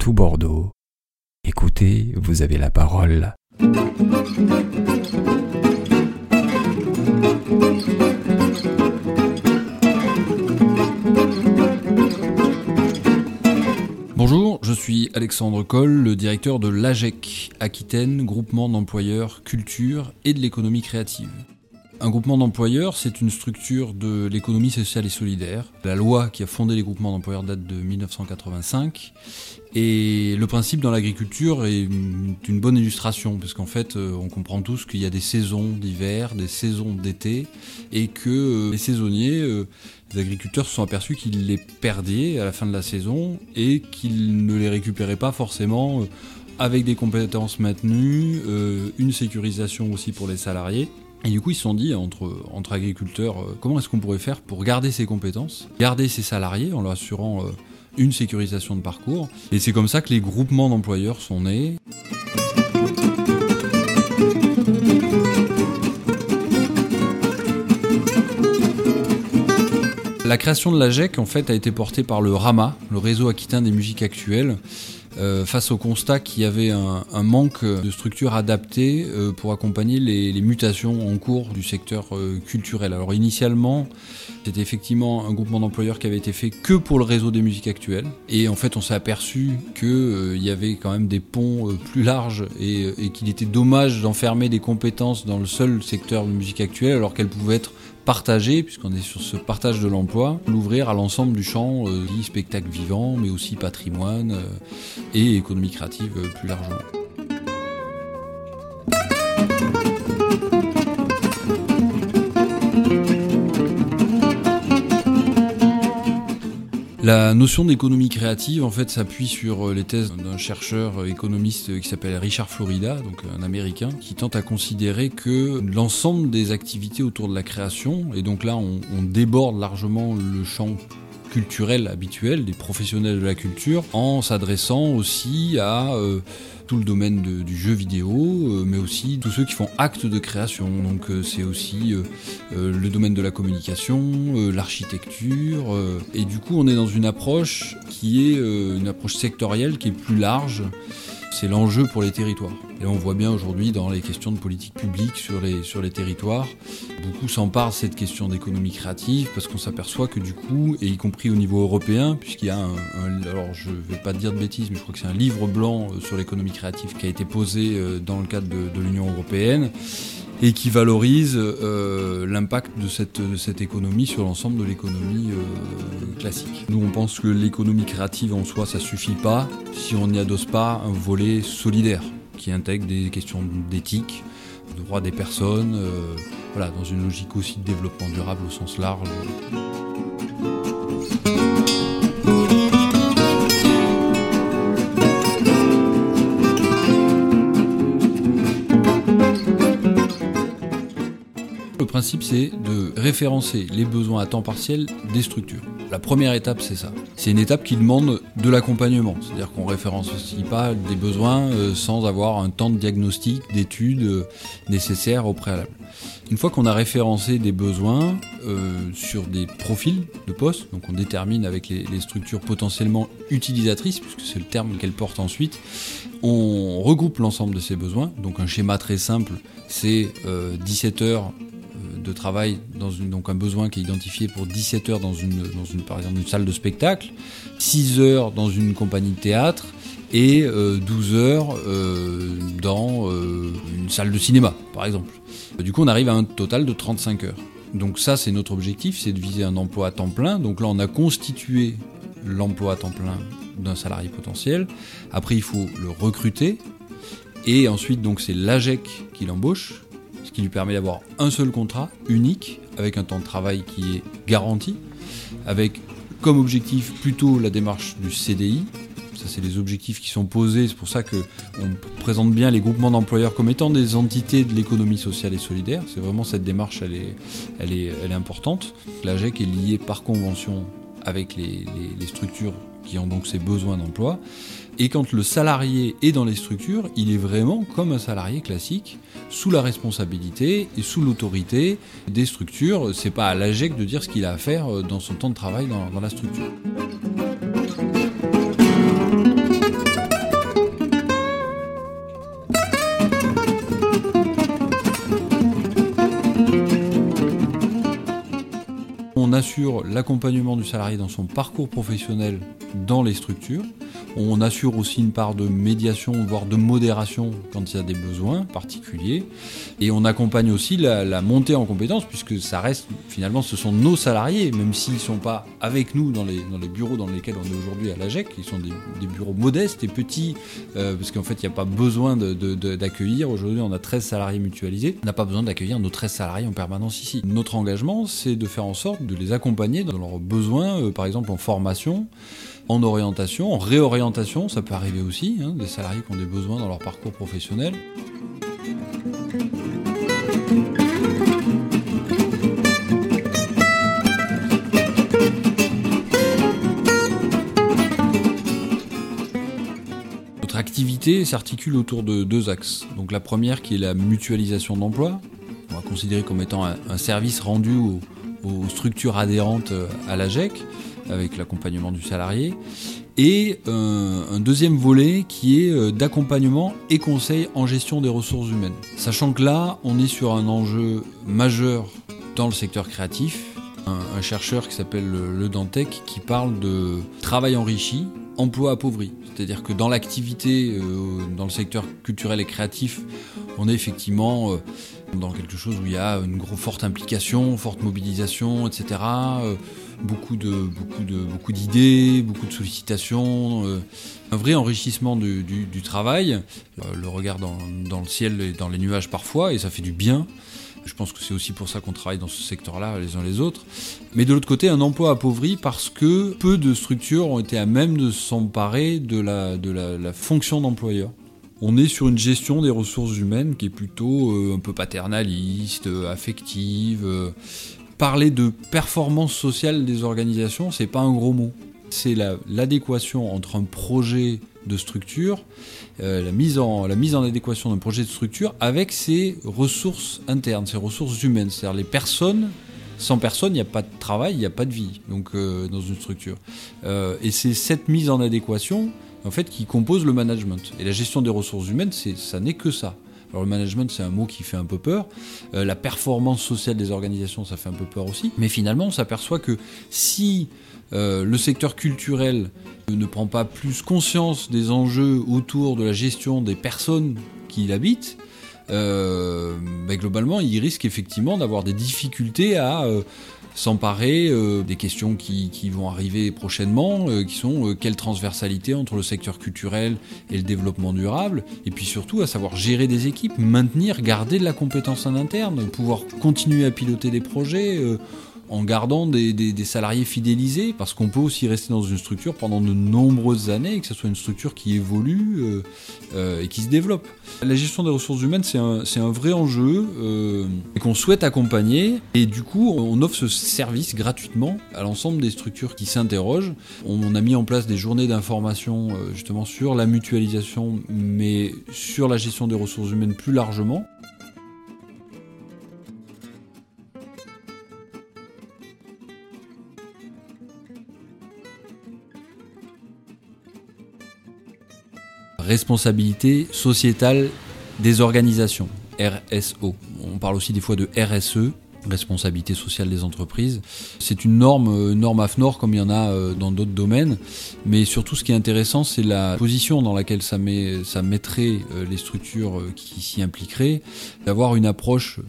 tout Bordeaux. Écoutez, vous avez la parole. Bonjour, je suis Alexandre Coll, le directeur de l'AGEC Aquitaine, groupement d'employeurs culture et de l'économie créative. Un groupement d'employeurs, c'est une structure de l'économie sociale et solidaire. La loi qui a fondé les groupements d'employeurs date de 1985. Et le principe dans l'agriculture est une, bonne illustration, parce qu'en fait, euh, on comprend tous qu'il y a des saisons d'hiver, des saisons d'été, et que euh, les saisonniers, euh, les agriculteurs se sont aperçus qu'ils les perdaient à la fin de la saison, et qu'ils ne les récupéraient pas forcément avec des compétences maintenues, une sécurisation aussi pour les salariés. Et du coup, ils se sont dit, entre, entre agriculteurs, euh, comment est-ce qu'on pourrait faire pour garder ses compétences, garder ses salariés en leur assurant euh, une sécurisation de parcours. Et c'est comme ça que les groupements d'employeurs sont nés. La création de la GEC en fait a été portée par le RAMA, le réseau aquitain des musiques actuelles, euh, face au constat qu'il y avait un, manque de structures adaptées euh, pour accompagner les, mutations en cours du secteur euh, culturel. Alors initialement, c'était effectivement un groupement d'employeurs qui avait été fait que pour le réseau des musiques actuelles. Et en fait, on s'est aperçu qu'il y avait quand même des ponts plus larges et, et qu'il était dommage d'enfermer des compétences dans le seul secteur de musique actuelle alors qu'elles pouvaient être partager, puisqu'on est sur ce partage de l'emploi, l'ouvrir à l'ensemble du champ euh, spectacle vivant, mais aussi patrimoine euh, et économie créative euh, plus largement. La notion d'économie créative, en fait, s'appuie sur euh, les thèses d'un chercheur économiste qui s'appelle Richard Florida, donc un américain, qui tente à considérer que l'ensemble des activités autour de la création, et donc là, on, déborde largement le champ culturel habituel des professionnels de la culture, en s'adressant aussi à euh, tout le domaine du jeu vidéo, euh, mais aussi tous ceux qui font acte de création. Donc euh, c'est aussi euh, le domaine de la communication, l'architecture. et du coup, on est dans une approche qui est une approche sectorielle qui est plus large c'est l'enjeu pour les territoires. Et on voit bien aujourd'hui dans les questions de politique publique sur les, sur les territoires, beaucoup s'emparent de cette question d'économie créative parce qu'on s'aperçoit que du coup, et y compris au niveau européen, puisqu'il y a un, alors je vais pas dire de bêtises, mais je crois que c'est un livre blanc euh, sur l'économie créative qui a été posé euh, dans le cadre de l'Union européenne, et qui valorise euh, l'impact de cette, économie sur l'ensemble de l'économie euh, classique. Nous, on pense que l'économie créative en soi, ça suffit pas si on n'y adosse pas un volet solidaire qui intègre des questions d'éthique, de droits des personnes, euh, voilà, dans une logique aussi de développement durable au sens large. C'est de référencer les besoins à temps partiel des structures. La première étape, c'est ça. C'est une étape qui demande de l'accompagnement. C'est-à-dire qu'on référencie pas des besoins euh, sans avoir un temps de diagnostic, d'études euh, nécessaires au préalable. Une fois qu'on a référencé des besoins euh, sur des profils de postes, donc on détermine avec les, les structures potentiellement utilisatrices, puisque c'est le terme qu'elles portent ensuite, on regroupe l'ensemble de ces besoins. Donc un schéma très simple, c'est 17 heures de travail dans une, donc un besoin qui est identifié pour 17 heures dans une, dans une, par exemple, une salle de spectacle, 6 heures dans une compagnie de théâtre et 12 euh, heures euh, dans euh, une salle de cinéma, par exemple. Du coup, on arrive à un total de 35 heures. Donc ça, c'est notre objectif, c'est de viser un emploi à temps plein. Donc là, on a constitué l'emploi à temps plein d'un salarié potentiel. Après, il faut le recruter. Et ensuite, donc, c'est l'AGEC qui l'embauche, ce qui lui permet d'avoir un seul contrat unique, avec un temps de travail qui est garanti, avec comme objectif plutôt la démarche du CDI. Ça, c'est les objectifs qui sont posés. C'est pour ça qu'on présente bien les groupements d'employeurs comme étant des entités de l'économie sociale et solidaire. C'est vraiment cette démarche, elle est, elle elle importante. La GEC est liée par convention avec les structures qui ont donc ces besoins d'emploi. Et quand le salarié est dans les structures, il est vraiment comme un salarié classique, sous la responsabilité et sous l'autorité des structures. C'est pas à l'AGEC de dire ce qu'il a à faire euh, dans son temps de travail dans, dans la structure. on assure l'accompagnement du salarié dans son parcours professionnel dans les structures. On assure aussi une part de médiation, voire de modération quand il y a des besoins particuliers. Et on accompagne aussi la, montée en compétences, puisque ça reste, finalement, ce sont nos salariés, même s'ils ne sont pas avec nous dans les, bureaux dans lesquels on est aujourd'hui à l'AGEC, qui sont des, bureaux modestes et petits, euh, parce qu'en fait, il n'y a pas besoin d'accueillir. Aujourd'hui, on a 13 salariés mutualisés. On n'a pas besoin d'accueillir nos 13 salariés en permanence ici. Notre engagement, c'est de faire en sorte de les accompagner dans leurs besoins, euh, par exemple en formation, en orientation, en réorientation, ça peut arriver aussi, hein, des salariés qui ont des besoins dans leur parcours professionnel. Notre activité s'articule autour de deux axes. Donc la première qui est la mutualisation d'emploi, on va considérer comme étant un, service rendu aux, aux structures adhérentes à l'AGEC avec l'accompagnement du salarié, et euh, un deuxième volet qui est euh, d'accompagnement et conseil en gestion des ressources humaines. Sachant que là, on est sur un enjeu majeur dans le secteur créatif, un, chercheur qui s'appelle Le Dantec qui parle de travail enrichi, emploi appauvri. C'est-à-dire que dans l'activité, euh, dans le secteur culturel et créatif, on est effectivement dans quelque chose où il y a une forte implication, forte mobilisation, etc beaucoup de beaucoup de beaucoup d'idées, beaucoup de sollicitations, euh, un vrai enrichissement du, travail, euh, le regard dans, le ciel et dans les nuages parfois, et ça fait du bien. Je pense que c'est aussi pour ça qu'on travaille dans ce secteur-là les uns les autres. Mais de l'autre côté, un emploi appauvri parce que peu de structures ont été à même de s'emparer de la, de la, fonction d'employeur. On est sur une gestion des ressources humaines qui est plutôt euh, un peu paternaliste, affective, parler de performance sociale des organisations, c'est pas un gros mot. C'est l'adéquation entre un projet de structure, euh, la, mise en, la mise en adéquation d'un projet de structure avec ses ressources internes, ses ressources humaines, c'est-à-dire les personnes. Sans personne, il n'y a pas de travail, il n'y a pas de vie donc, euh, dans une structure. Euh, et c'est cette mise en adéquation en fait, qui compose le management. Et la gestion des ressources humaines, ça n'est que ça. Alors le management, c'est un mot qui fait un peu peur. Euh, la performance sociale des organisations, ça fait un peu peur aussi. Mais finalement, on s'aperçoit que si euh, le secteur culturel ne prend pas plus conscience des enjeux autour de la gestion des personnes qui l'habitent, euh, ben, globalement, il risque effectivement d'avoir des difficultés à s'emparer euh, des questions qui, vont arriver prochainement, euh, qui sont euh, quelle transversalité entre le secteur culturel et le développement durable, et puis surtout à savoir gérer des équipes, maintenir, garder de la compétence en interne, pouvoir continuer à piloter des projets en gardant des, salariés fidélisés, parce qu'on peut aussi rester dans une structure pendant de nombreuses années et que ce soit une structure qui évolue euh, euh, et qui se développe. La gestion des ressources humaines, c'est un, vrai enjeu euh, qu'on souhaite accompagner et du coup, on offre ce service gratuitement à l'ensemble des structures qui s'interrogent. On, a mis en place des journées d'information justement sur la mutualisation, mais sur la gestion des ressources humaines plus largement. Responsabilité sociétale des organisations, RSO. On parle aussi des fois de RSE, responsabilité sociale des entreprises. C'est une norme, euh, norme AFNOR comme il y en a euh, dans d'autres domaines, mais surtout ce qui est intéressant, c'est la position dans laquelle ça, met, ça mettrait euh, les structures qui s'y impliqueraient, d'avoir une approche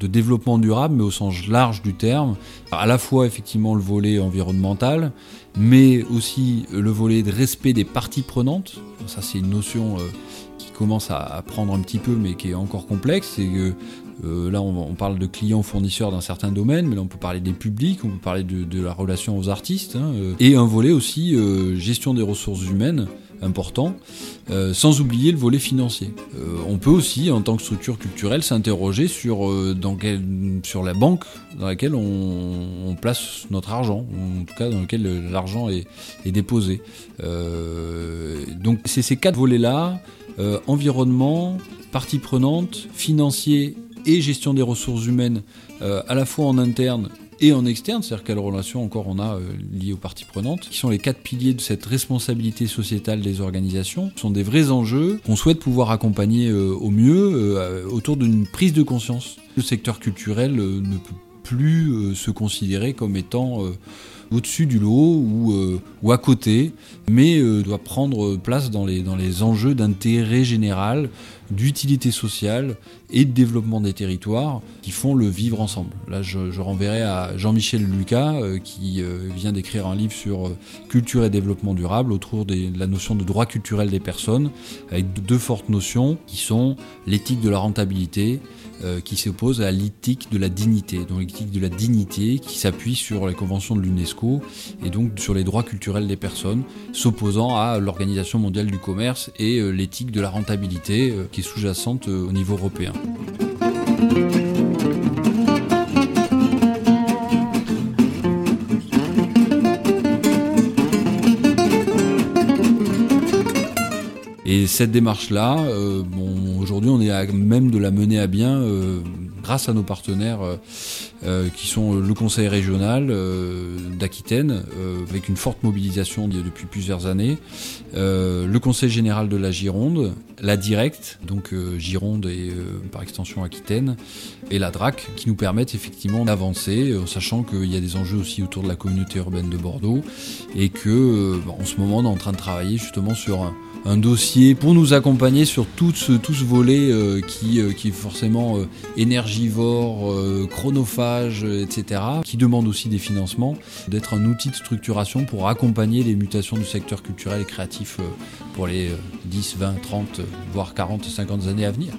de développement durable, mais au sens large du terme, à la fois effectivement le volet environnemental, mais aussi le volet de respect des parties prenantes. Ça, c'est une notion euh, qui commence à, prendre un petit peu, mais qui est encore complexe. C'est que euh, là, on, parle de clients fournisseurs dans certains domaines, mais là, on peut parler des publics, on peut parler de, la relation aux artistes, hein, euh, et un volet aussi gestion des ressources humaines important, euh, sans oublier le volet financier. Euh, on peut aussi, en tant que structure culturelle, s'interroger sur, euh, sur la banque dans laquelle on, place notre argent, ou en tout cas dans laquelle l'argent est, est, déposé. donc c'est ces quatre volets-là, environnement, partie prenante, financier et gestion des ressources humaines, à la fois en interne et en externe, c'est-à-dire quelle relation encore on a euh, liée aux parties prenantes, qui sont les quatre piliers de cette responsabilité sociétale des organisations, sont des vrais enjeux qu'on souhaite pouvoir accompagner euh, au mieux euh, autour d'une prise de conscience. Le secteur culturel ne peut plus se considérer comme étant au-dessus du lot ou, euh, à côté, mais euh, doit prendre place dans les, dans les enjeux d'intérêt général, d'utilité sociale et de développement des territoires qui font le vivre ensemble. Là, je, renverrai à Jean-Michel Lucas euh, qui vient d'écrire un livre sur culture et développement durable autour de la notion de droit culturel des personnes, avec deux fortes notions qui sont l'éthique de la rentabilité euh, qui s'oppose à l'éthique de la dignité. Donc l'éthique de la dignité qui s'appuie sur les conventions de l'UNESCO et donc sur les droits culturels des personnes, s'opposant à l'Organisation mondiale du commerce et euh, l'éthique de la rentabilité euh, qui est sous-jacente au niveau européen. Et cette démarche-là, euh, bon, aujourd'hui, on est à même de la mener à bien euh, grâce à nos partenaires euh, qui sont le Conseil régional d'Aquitaine, avec une forte mobilisation depuis plusieurs années, le Conseil général de la Gironde, la Direct, donc Gironde et par extension Aquitaine, et la DRAC, qui nous permettent effectivement d'avancer, sachant qu'il y a des enjeux aussi autour de la communauté urbaine de Bordeaux, et que en ce moment, on est en train de travailler justement sur un un dossier pour nous accompagner sur tout ce, tout ce volet euh, qui, euh, qui est forcément euh, énergivore, chronophage, etc., qui demande aussi des financements, d'être un outil de structuration pour accompagner les mutations du secteur culturel et créatif pour les 10, 20, 30, voire 40, 50 années à venir.